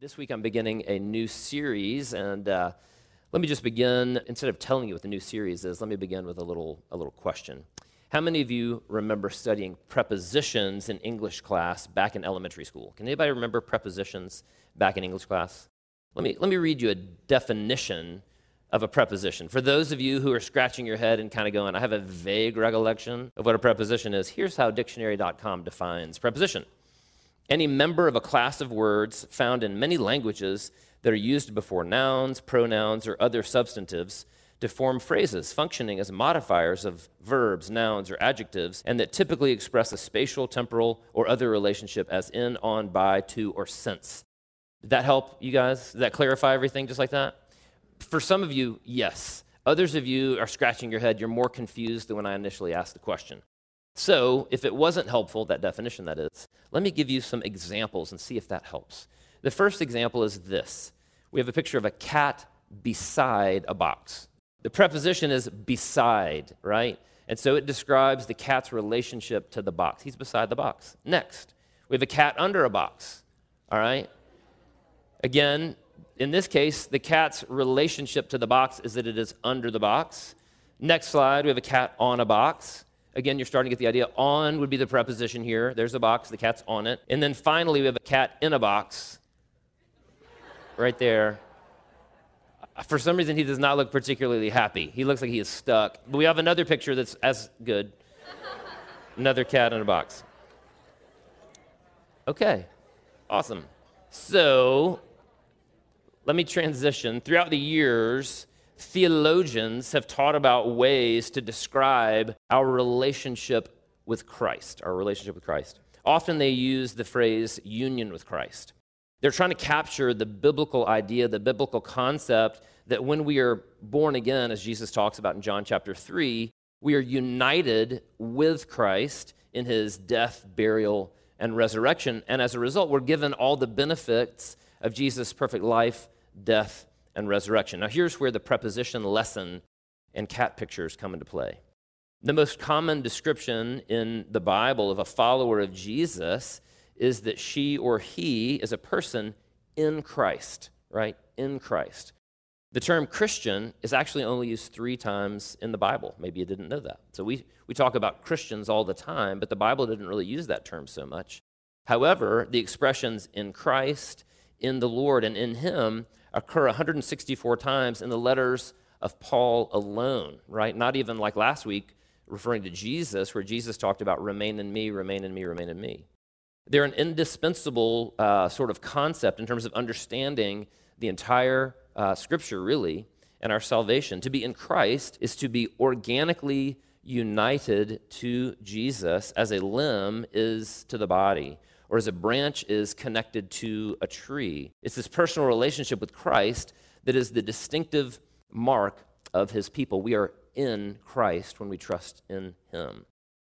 This week I'm beginning a new series, and uh, let me just begin. Instead of telling you what the new series is, let me begin with a little, a little question. How many of you remember studying prepositions in English class back in elementary school? Can anybody remember prepositions back in English class? Let me, let me read you a definition of a preposition. For those of you who are scratching your head and kind of going, I have a vague recollection of what a preposition is, here's how dictionary.com defines preposition any member of a class of words found in many languages that are used before nouns, pronouns, or other substantives to form phrases functioning as modifiers of verbs, nouns, or adjectives, and that typically express a spatial, temporal, or other relationship as in, on, by, to, or since. Did that help you guys? Did that clarify everything just like that? For some of you, yes. Others of you are scratching your head. You're more confused than when I initially asked the question. So, if it wasn't helpful, that definition that is, let me give you some examples and see if that helps. The first example is this we have a picture of a cat beside a box. The preposition is beside, right? And so it describes the cat's relationship to the box. He's beside the box. Next, we have a cat under a box, all right? Again, in this case, the cat's relationship to the box is that it is under the box. Next slide, we have a cat on a box. Again, you're starting to get the idea. On would be the preposition here. There's a box, the cat's on it. And then finally, we have a cat in a box right there. For some reason, he does not look particularly happy. He looks like he is stuck. But we have another picture that's as good another cat in a box. Okay, awesome. So let me transition. Throughout the years, theologians have taught about ways to describe our relationship with Christ, our relationship with Christ. Often they use the phrase union with Christ. They're trying to capture the biblical idea, the biblical concept that when we are born again, as Jesus talks about in John chapter 3, we are united with Christ in his death, burial, and resurrection. And as a result, we're given all the benefits of Jesus' perfect life, death, and resurrection. Now, here's where the preposition lesson and cat pictures come into play. The most common description in the Bible of a follower of Jesus is that she or he is a person in Christ, right? In Christ. The term Christian is actually only used three times in the Bible. Maybe you didn't know that. So we, we talk about Christians all the time, but the Bible didn't really use that term so much. However, the expressions in Christ, in the Lord, and in Him occur 164 times in the letters of Paul alone, right? Not even like last week, referring to Jesus, where Jesus talked about remain in me, remain in me, remain in me. They're an indispensable uh, sort of concept in terms of understanding the entire uh, scripture, really, and our salvation. To be in Christ is to be organically united to Jesus as a limb is to the body or as a branch is connected to a tree. It's this personal relationship with Christ that is the distinctive mark of his people. We are in Christ when we trust in him.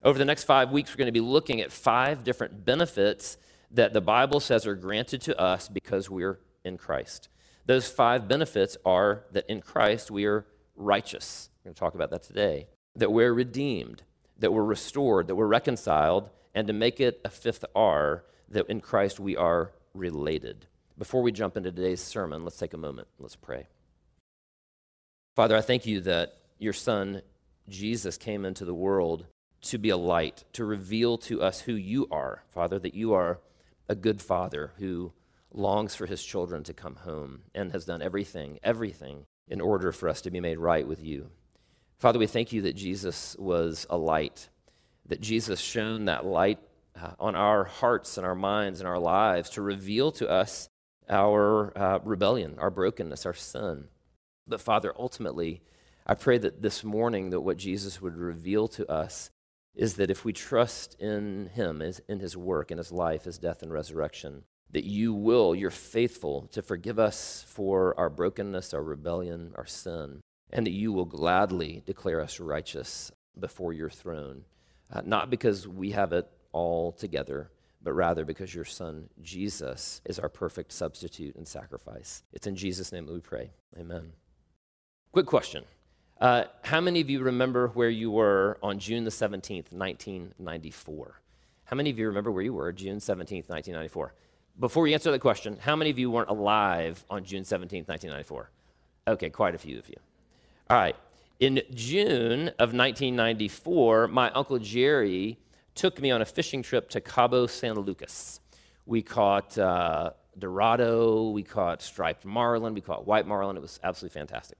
Over the next five weeks, we're going to be looking at five different benefits that the Bible says are granted to us because we're in Christ. Those five benefits are that in Christ we are righteous. We're going to talk about that today. That we're redeemed, that we're restored, that we're reconciled, and to make it a fifth R, that in Christ we are related. Before we jump into today's sermon, let's take a moment. Let's pray. Father, I thank you that your Son, Jesus, came into the world to be a light, to reveal to us who you are, Father, that you are a good Father who longs for his children to come home and has done everything, everything in order for us to be made right with you. Father, we thank you that Jesus was a light that Jesus shone that light uh, on our hearts and our minds and our lives to reveal to us our uh, rebellion, our brokenness, our sin. But Father, ultimately, I pray that this morning that what Jesus would reveal to us is that if we trust in him, in his work, in his life, his death and resurrection, that you will, you're faithful to forgive us for our brokenness, our rebellion, our sin, and that you will gladly declare us righteous before your throne uh, not because we have it all together, but rather because your son Jesus is our perfect substitute and sacrifice. It's in Jesus' name that we pray. Amen. Quick question. Uh, how many of you remember where you were on June the 17th, 1994? How many of you remember where you were June 17th, 1994? before we answer that question, how many of you weren't alive on June 17th, 1994? Okay, quite a few of you. All right. In June of 1994, my Uncle Jerry took me on a fishing trip to Cabo San Lucas. We caught uh, Dorado, we caught striped marlin, we caught white marlin. It was absolutely fantastic.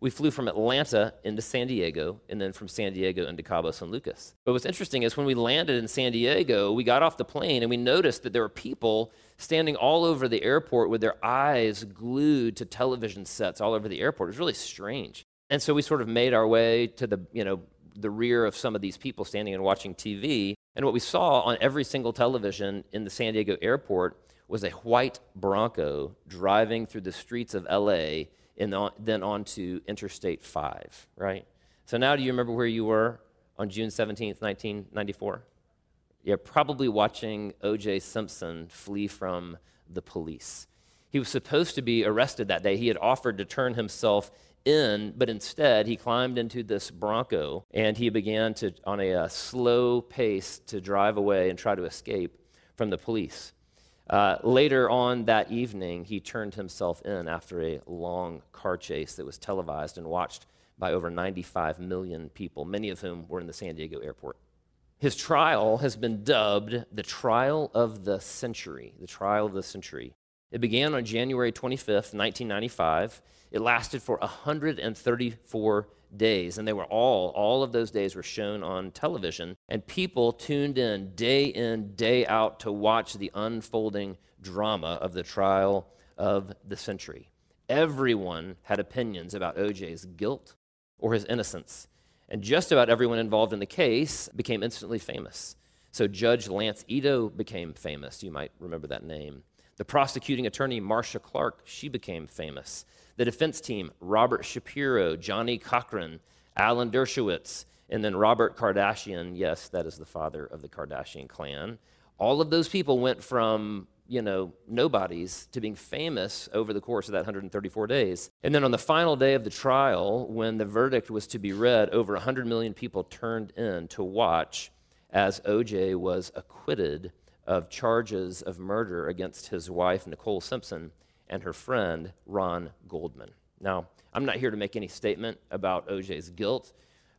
We flew from Atlanta into San Diego and then from San Diego into Cabo San Lucas. But what's interesting is when we landed in San Diego, we got off the plane and we noticed that there were people standing all over the airport with their eyes glued to television sets all over the airport. It was really strange. And so we sort of made our way to the, you know, the rear of some of these people standing and watching TV. And what we saw on every single television in the San Diego airport was a white Bronco driving through the streets of LA and then on to Interstate 5, right? So now do you remember where you were on June 17th, 1994? You're probably watching O.J. Simpson flee from the police. He was supposed to be arrested that day. He had offered to turn himself in, but instead he climbed into this Bronco and he began to, on a, a slow pace, to drive away and try to escape from the police. Uh, later on that evening, he turned himself in after a long car chase that was televised and watched by over 95 million people, many of whom were in the San Diego airport. His trial has been dubbed the trial of the century. The trial of the century. It began on January 25th, 1995. It lasted for 134 days, and they were all, all of those days were shown on television, and people tuned in day in, day out to watch the unfolding drama of the trial of the century. Everyone had opinions about OJ's guilt or his innocence, and just about everyone involved in the case became instantly famous. So Judge Lance Ito became famous. You might remember that name. The prosecuting attorney, Marcia Clark, she became famous. The defense team, Robert Shapiro, Johnnie Cochran, Alan Dershowitz, and then Robert Kardashian. Yes, that is the father of the Kardashian clan. All of those people went from, you know, nobodies to being famous over the course of that 134 days. And then on the final day of the trial, when the verdict was to be read, over 100 million people turned in to watch as OJ was acquitted of charges of murder against his wife, Nicole Simpson, and her friend, Ron Goldman. Now, I'm not here to make any statement about OJ's guilt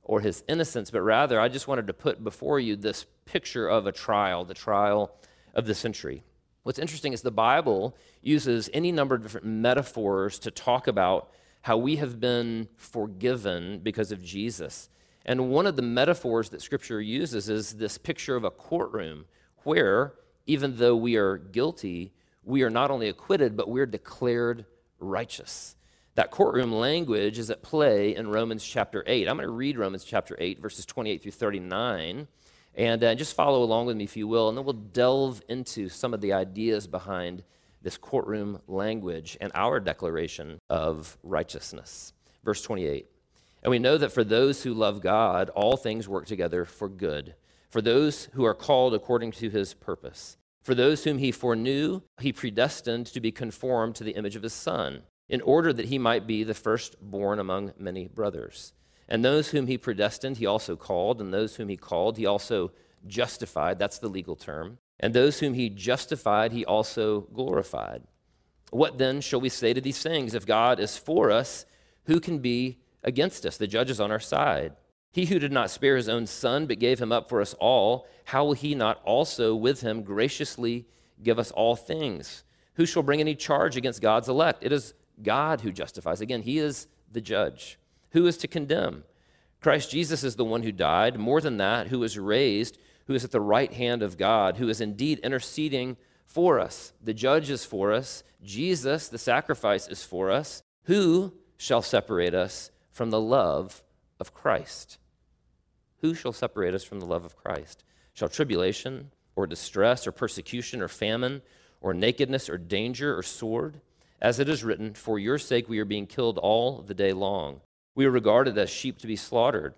or his innocence, but rather I just wanted to put before you this picture of a trial, the trial of the century. What's interesting is the Bible uses any number of different metaphors to talk about how we have been forgiven because of Jesus. And one of the metaphors that Scripture uses is this picture of a courtroom where, even though we are guilty, we are not only acquitted, but we're declared righteous. That courtroom language is at play in Romans chapter 8. I'm going to read Romans chapter 8, verses 28 through 39, and uh, just follow along with me if you will, and then we'll delve into some of the ideas behind this courtroom language and our declaration of righteousness. Verse 28. And we know that for those who love God, all things work together for good for those who are called according to his purpose. For those whom he foreknew, he predestined to be conformed to the image of his Son, in order that he might be the firstborn among many brothers. And those whom he predestined, he also called, and those whom he called, he also justified. That's the legal term. And those whom he justified, he also glorified. What then shall we say to these things? If God is for us, who can be against us? The judge is on our side. He who did not spare his own son, but gave him up for us all, how will he not also with him graciously give us all things? Who shall bring any charge against God's elect? It is God who justifies. Again, he is the judge. Who is to condemn? Christ Jesus is the one who died. More than that, who is raised, who is at the right hand of God, who is indeed interceding for us. The judge is for us. Jesus, the sacrifice, is for us. Who shall separate us from the love of Christ? Who shall separate us from the love of Christ? Shall tribulation, or distress, or persecution, or famine, or nakedness, or danger, or sword? As it is written, For your sake we are being killed all the day long. We are regarded as sheep to be slaughtered.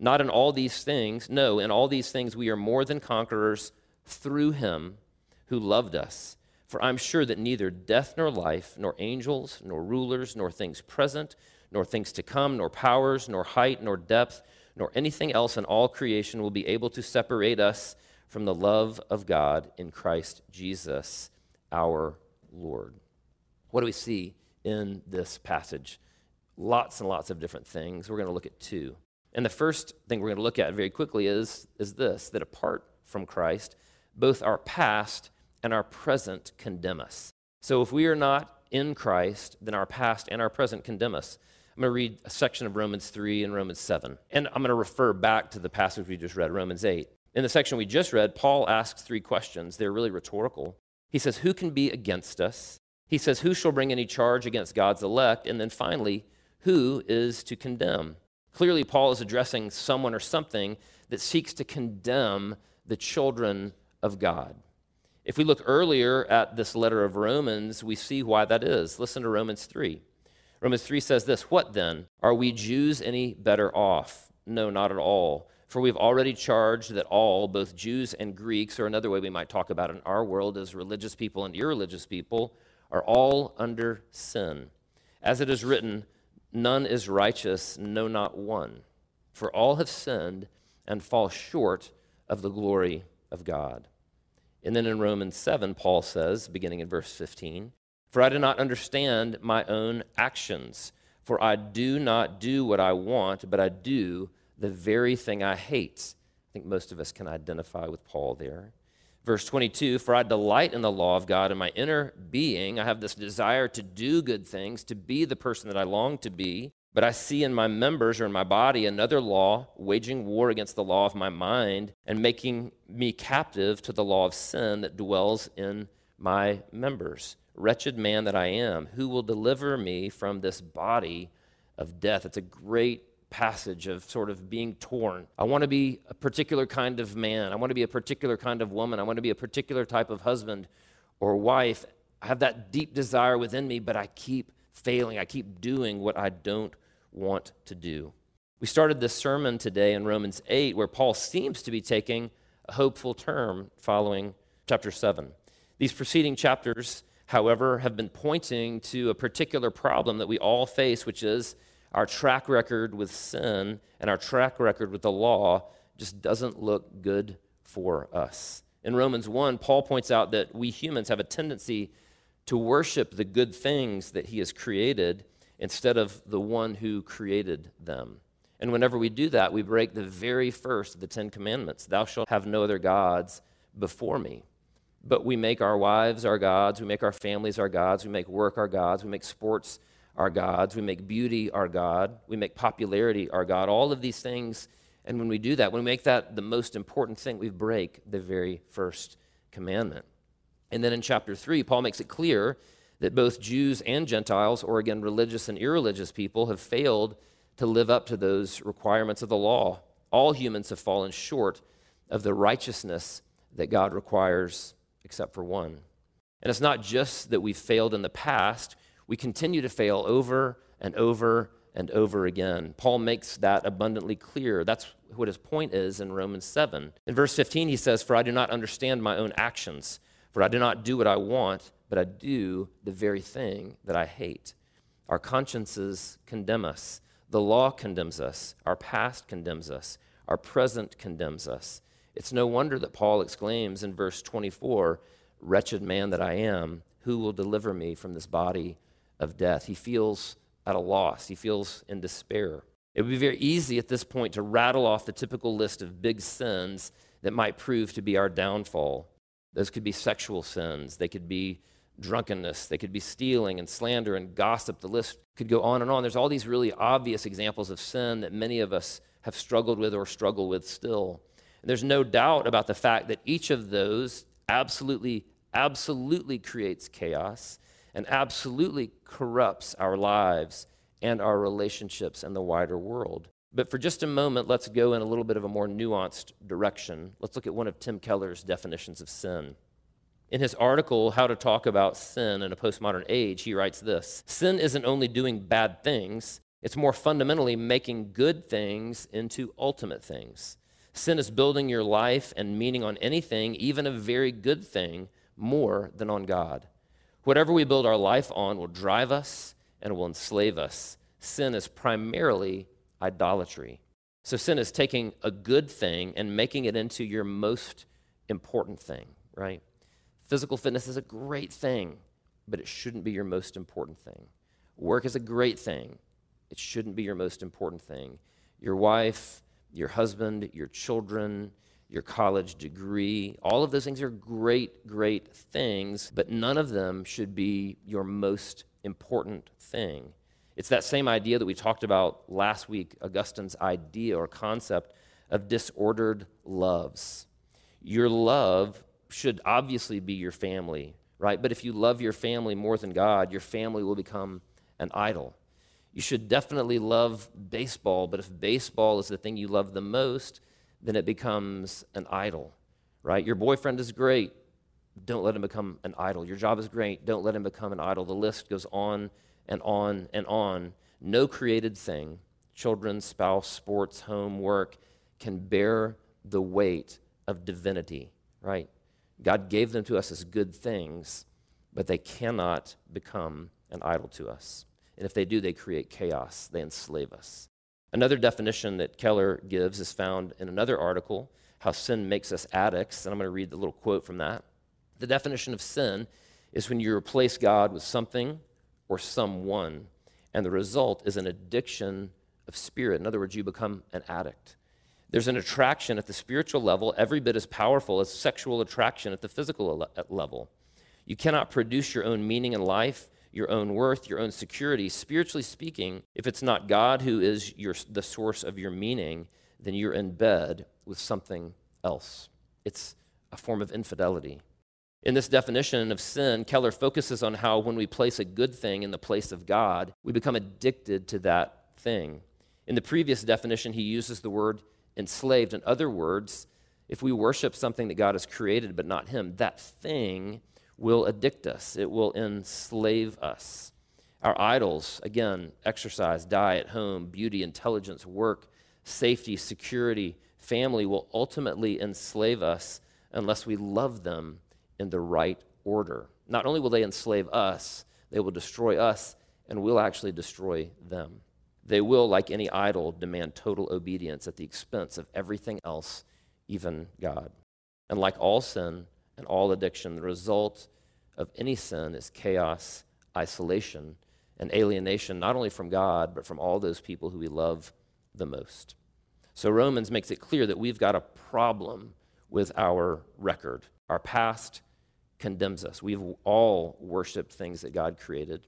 Not in all these things, no, in all these things we are more than conquerors through him who loved us. For I'm sure that neither death nor life, nor angels, nor rulers, nor things present, nor things to come, nor powers, nor height, nor depth, nor anything else in all creation will be able to separate us from the love of God in Christ Jesus our Lord. What do we see in this passage? Lots and lots of different things. We're going to look at two. And the first thing we're going to look at very quickly is, is this that apart from Christ, both our past and our present condemn us. So if we are not in Christ, then our past and our present condemn us. I'm going to read a section of Romans 3 and Romans 7. And I'm going to refer back to the passage we just read, Romans 8. In the section we just read, Paul asks three questions. They're really rhetorical. He says, Who can be against us? He says, Who shall bring any charge against God's elect? And then finally, Who is to condemn? Clearly, Paul is addressing someone or something that seeks to condemn the children of God. If we look earlier at this letter of Romans, we see why that is. Listen to Romans 3. Romans 3 says this What then? Are we Jews any better off? No, not at all. For we've already charged that all, both Jews and Greeks, or another way we might talk about in our world as religious people and irreligious people, are all under sin. As it is written, none is righteous, no, not one. For all have sinned and fall short of the glory of God. And then in Romans 7, Paul says, beginning in verse 15, For I do not understand my own actions, for I do not do what I want, but I do the very thing I hate. I think most of us can identify with Paul there. Verse 22 For I delight in the law of God in my inner being. I have this desire to do good things, to be the person that I long to be. But I see in my members or in my body another law waging war against the law of my mind and making me captive to the law of sin that dwells in my members. Wretched man that I am, who will deliver me from this body of death? It's a great passage of sort of being torn. I want to be a particular kind of man. I want to be a particular kind of woman. I want to be a particular type of husband or wife. I have that deep desire within me, but I keep failing. I keep doing what I don't want to do. We started this sermon today in Romans 8, where Paul seems to be taking a hopeful turn following chapter 7. These preceding chapters, however, have been pointing to a particular problem that we all face, which is our track record with sin and our track record with the law just doesn't look good for us. In Romans 1, Paul points out that we humans have a tendency to worship the good things that he has created instead of the one who created them. And whenever we do that, we break the very first of the Ten Commandments Thou shalt have no other gods before me. But we make our wives our gods, we make our families our gods, we make work our gods, we make sports our gods, we make beauty our God, we make popularity our God, all of these things. And when we do that, when we make that the most important thing, we break the very first commandment. And then in chapter 3, Paul makes it clear that both Jews and Gentiles, or again, religious and irreligious people, have failed to live up to those requirements of the law. All humans have fallen short of the righteousness that God requires, except for one. And it's not just that we've failed in the past, we continue to fail over and over and over again. Paul makes that abundantly clear. That's what his point is in Romans 7. In verse 15, he says, For I do not understand my own actions, for I do not do what I want, but I do the very thing that I hate. Our consciences condemn us. The law condemns us. Our past condemns us. Our present condemns us. It's no wonder that Paul exclaims in verse 24, Wretched man that I am, who will deliver me from this body of death. He feels at a loss, he feels in despair. It would be very easy at this point to rattle off the typical list of big sins that might prove to be our downfall. Those could be sexual sins, they could be drunkenness, they could be stealing and slander and gossip. The list could go on and on. There's all these really obvious examples of sin that many of us have struggled with or struggle with still. And there's no doubt about the fact that each of those absolutely, absolutely creates chaos and absolutely corrupts our lives and our relationships in the wider world. But for just a moment, let's go in a little bit of a more nuanced direction. Let's look at one of Tim Keller's definitions of sin. In his article, How to Talk About Sin in a Postmodern Age, he writes this Sin isn't only doing bad things, it's more fundamentally making good things into ultimate things. Sin is building your life and meaning on anything, even a very good thing, more than on God. Whatever we build our life on will drive us and will enslave us. Sin is primarily idolatry. So, sin is taking a good thing and making it into your most important thing, right? Physical fitness is a great thing, but it shouldn't be your most important thing. Work is a great thing, it shouldn't be your most important thing. Your wife, your husband, your children, your college degree, all of those things are great, great things, but none of them should be your most important thing. It's that same idea that we talked about last week, Augustine's idea or concept of disordered loves. Your love should obviously be your family, right? But if you love your family more than God, your family will become an idol. You should definitely love baseball, but if baseball is the thing you love the most, then it becomes an idol, right? Your boyfriend is great. Don't let him become an idol. Your job is great. Don't let him become an idol. The list goes on and on and on. No created thing, children, spouse, sports, home, work, can bear the weight of divinity, right? God gave them to us as good things, but they cannot become an idol to us. And if they do, they create chaos, they enslave us. Another definition that Keller gives is found in another article, How Sin Makes Us Addicts. And I'm going to read the little quote from that. The definition of sin is when you replace God with something or someone. And the result is an addiction of spirit. In other words, you become an addict. There's an attraction at the spiritual level every bit as powerful as sexual attraction at the physical level. You cannot produce your own meaning in life, your own worth, your own security. Spiritually speaking, if it's not God who is your, the source of your meaning, then you're in bed with something else. It's a form of infidelity. In this definition of sin, Keller focuses on how when we place a good thing in the place of God, we become addicted to that thing. In the previous definition, he uses the word enslaved. In other words, if we worship something that God has created but not Him, that thing will addict us, it will enslave us. Our idols, again, exercise, diet, home, beauty, intelligence, work, safety, security, family, will ultimately enslave us unless we love them in the right order. Not only will they enslave us, they will destroy us and we'll actually destroy them. They will, like any idol, demand total obedience at the expense of everything else, even God. And like all sin and all addiction, the result of any sin is chaos, isolation, and alienation, not only from God, but from all those people who we love the most. So Romans makes it clear that we've got a problem with our record. Our past condemns us. We've all worshiped things that God created,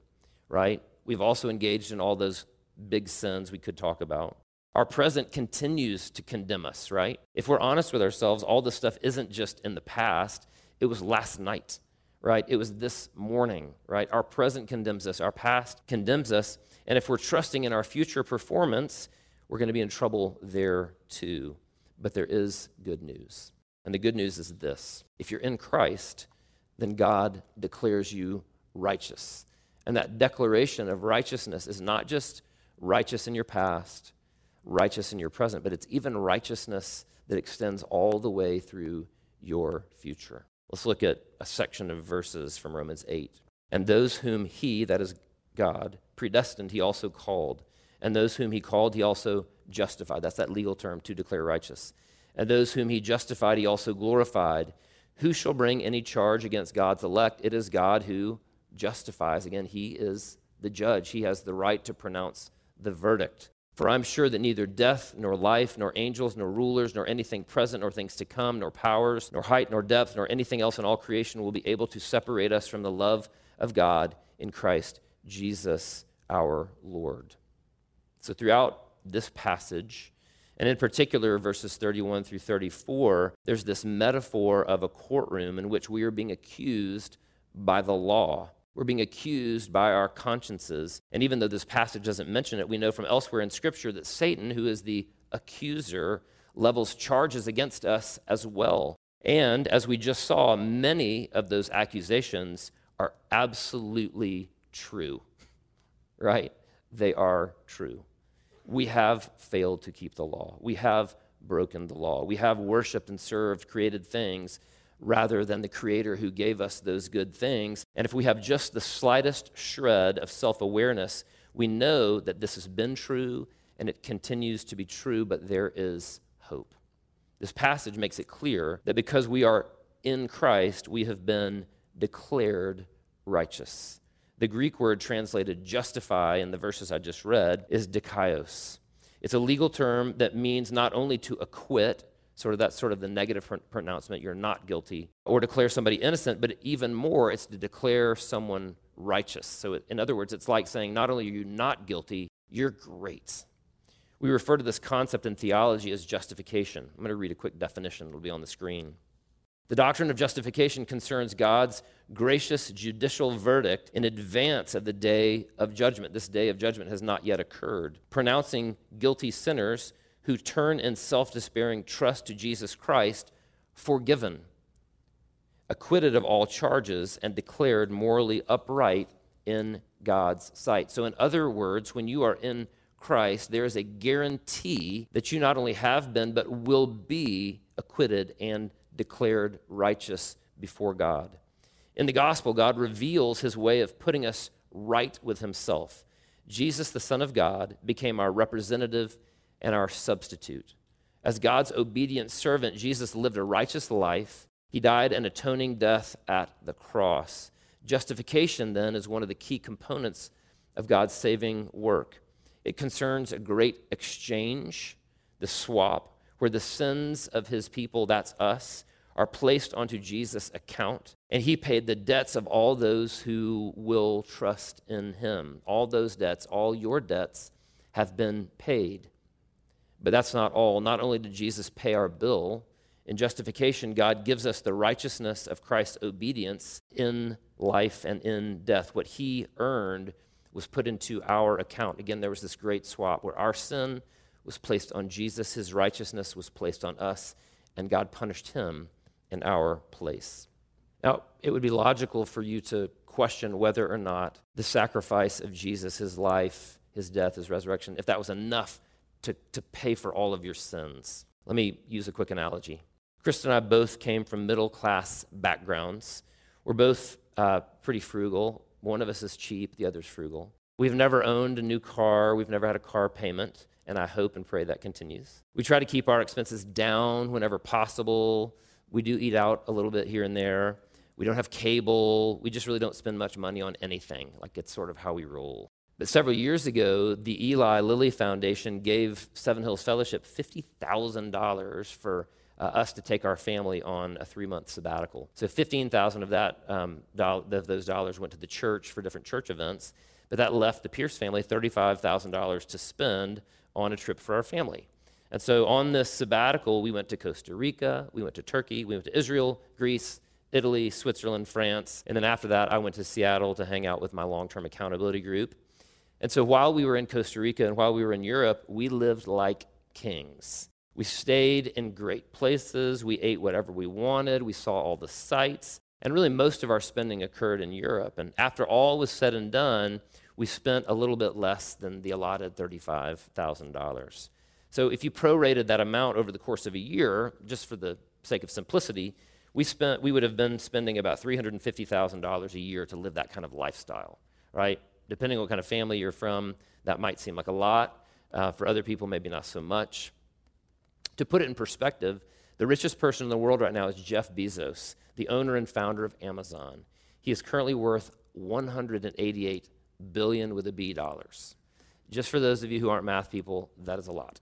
right? We've also engaged in all those big sins we could talk about. Our present continues to condemn us, right? If we're honest with ourselves, all this stuff isn't just in the past, it was last night, right? It was this morning, right? Our present condemns us, our past condemns us. And if we're trusting in our future performance, we're going to be in trouble there too. But there is good news. And the good news is this if you're in Christ, then God declares you righteous. And that declaration of righteousness is not just righteous in your past, righteous in your present, but it's even righteousness that extends all the way through your future. Let's look at a section of verses from Romans 8. And those whom he, that is God, predestined, he also called. And those whom he called, he also justified. That's that legal term to declare righteous. And those whom he justified, he also glorified. Who shall bring any charge against God's elect? It is God who justifies. Again, he is the judge. He has the right to pronounce the verdict. For I'm sure that neither death, nor life, nor angels, nor rulers, nor anything present, nor things to come, nor powers, nor height, nor depth, nor anything else in all creation will be able to separate us from the love of God in Christ Jesus our Lord. So, throughout this passage, and in particular, verses 31 through 34, there's this metaphor of a courtroom in which we are being accused by the law. We're being accused by our consciences. And even though this passage doesn't mention it, we know from elsewhere in Scripture that Satan, who is the accuser, levels charges against us as well. And as we just saw, many of those accusations are absolutely true, right? They are true we have failed to keep the law. We have broken the law. We have worshiped and served created things rather than the Creator who gave us those good things. And if we have just the slightest shred of self awareness, we know that this has been true and it continues to be true, but there is hope. This passage makes it clear that because we are in Christ, we have been declared righteous. The Greek word translated justify in the verses I just read is dikaios. It's a legal term that means not only to acquit, sort of that's sort of the negative pronouncement, you're not guilty, or declare somebody innocent, but even more, it's to declare someone righteous. So, in other words, it's like saying not only are you not guilty, you're great. We refer to this concept in theology as justification. I'm going to read a quick definition, it'll be on the screen. The doctrine of justification concerns God's gracious judicial verdict in advance of the day of judgment. This day of judgment has not yet occurred, pronouncing guilty sinners who turn in self despairing trust to Jesus Christ forgiven, acquitted of all charges, and declared morally upright in God's sight. So, in other words, when you are in Christ, there is a guarantee that you not only have been, but will be acquitted and declared righteous before God. In the gospel, God reveals his way of putting us right with himself. Jesus, the Son of God, became our representative and our substitute. As God's obedient servant, Jesus lived a righteous life. He died an atoning death at the cross. Justification, then, is one of the key components of God's saving work. It concerns a great exchange, the swap, where the sins of his people, that's us, are placed onto Jesus' account, and he paid the debts of all those who will trust in him. All those debts, all your debts, have been paid. But that's not all. Not only did Jesus pay our bill, in justification, God gives us the righteousness of Christ's obedience in life and in death. What he earned was put into our account. Again, there was this great swap where our sin was placed on Jesus, his righteousness was placed on us, and God punished him in our place. Now, it would be logical for you to question whether or not the sacrifice of Jesus, his life, his death, his resurrection, if that was enough to, to pay for all of your sins. Let me use a quick analogy. Krista and I both came from middle class backgrounds. We're both uh, pretty frugal. One of us is cheap, the other's frugal. We've never owned a new car, we've never had a car payment, and I hope and pray that continues. We try to keep our expenses down whenever possible. We do eat out a little bit here and there. We don't have cable. We just really don't spend much money on anything. Like it's sort of how we roll. But several years ago, the Eli Lilly Foundation gave Seven Hills Fellowship $50,000 for uh, us to take our family on a three month sabbatical. So 15,000 of that um, of those dollars went to the church for different church events, but that left the Pierce family $35,000 to spend on a trip for our family. And so on this sabbatical, we went to Costa Rica, we went to Turkey, we went to Israel, Greece, Italy, Switzerland, France. And then after that, I went to Seattle to hang out with my long term accountability group. And so while we were in Costa Rica and while we were in Europe, we lived like kings. We stayed in great places. We ate whatever we wanted. We saw all the sights. And really, most of our spending occurred in Europe. And after all was said and done, we spent a little bit less than the allotted $35,000. So if you prorated that amount over the course of a year, just for the sake of simplicity, we, spent, we would have been spending about $350,000 a year to live that kind of lifestyle, right? Depending on what kind of family you're from, that might seem like a lot. Uh, for other people, maybe not so much. To put it in perspective, the richest person in the world right now is Jeff Bezos, the owner and founder of Amazon. He is currently worth 188 billion with a B dollars. Just for those of you who aren't math people, that is a lot.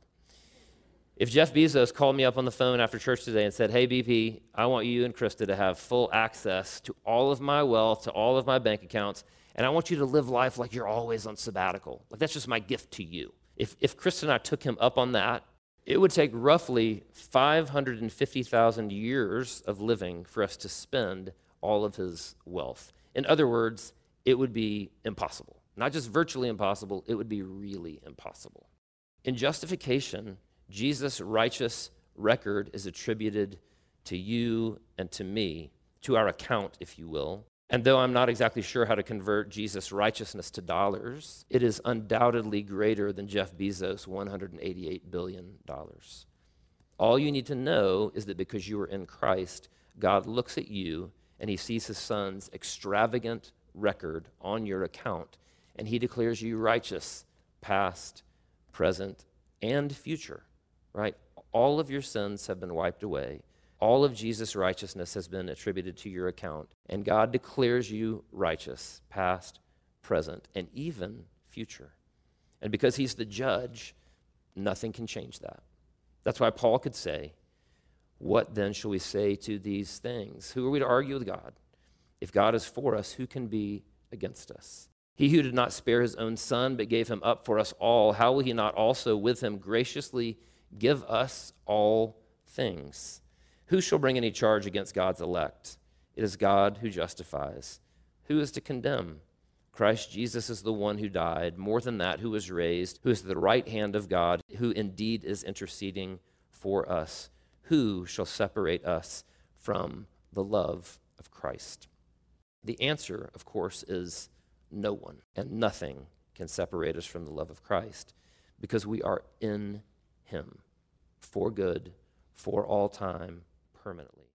If Jeff Bezos called me up on the phone after church today and said, Hey, BP, I want you and Krista to have full access to all of my wealth, to all of my bank accounts, and I want you to live life like you're always on sabbatical. Like, that's just my gift to you. If, if Krista and I took him up on that, it would take roughly 550,000 years of living for us to spend all of his wealth. In other words, it would be impossible. Not just virtually impossible, it would be really impossible. In justification, Jesus' righteous record is attributed to you and to me, to our account, if you will. And though I'm not exactly sure how to convert Jesus' righteousness to dollars, it is undoubtedly greater than Jeff Bezos' $188 billion. All you need to know is that because you are in Christ, God looks at you and he sees his son's extravagant record on your account, and he declares you righteous, past, present, and future right? All of your sins have been wiped away. All of Jesus' righteousness has been attributed to your account, and God declares you righteous, past, present, and even future. And because He's the judge, nothing can change that. That's why Paul could say, What then shall we say to these things? Who are we to argue with God? If God is for us, who can be against us? He who did not spare his own son, but gave him up for us all, how will he not also with him graciously give us all things? Who shall bring any charge against God's elect? It is God who justifies. Who is to condemn? Christ Jesus is the one who died, more than that, who was raised, who is the right hand of God, who indeed is interceding for us. Who shall separate us from the love of Christ? The answer, of course, is no one, and nothing can separate us from the love of Christ because we are in Him for good, for all time, permanently.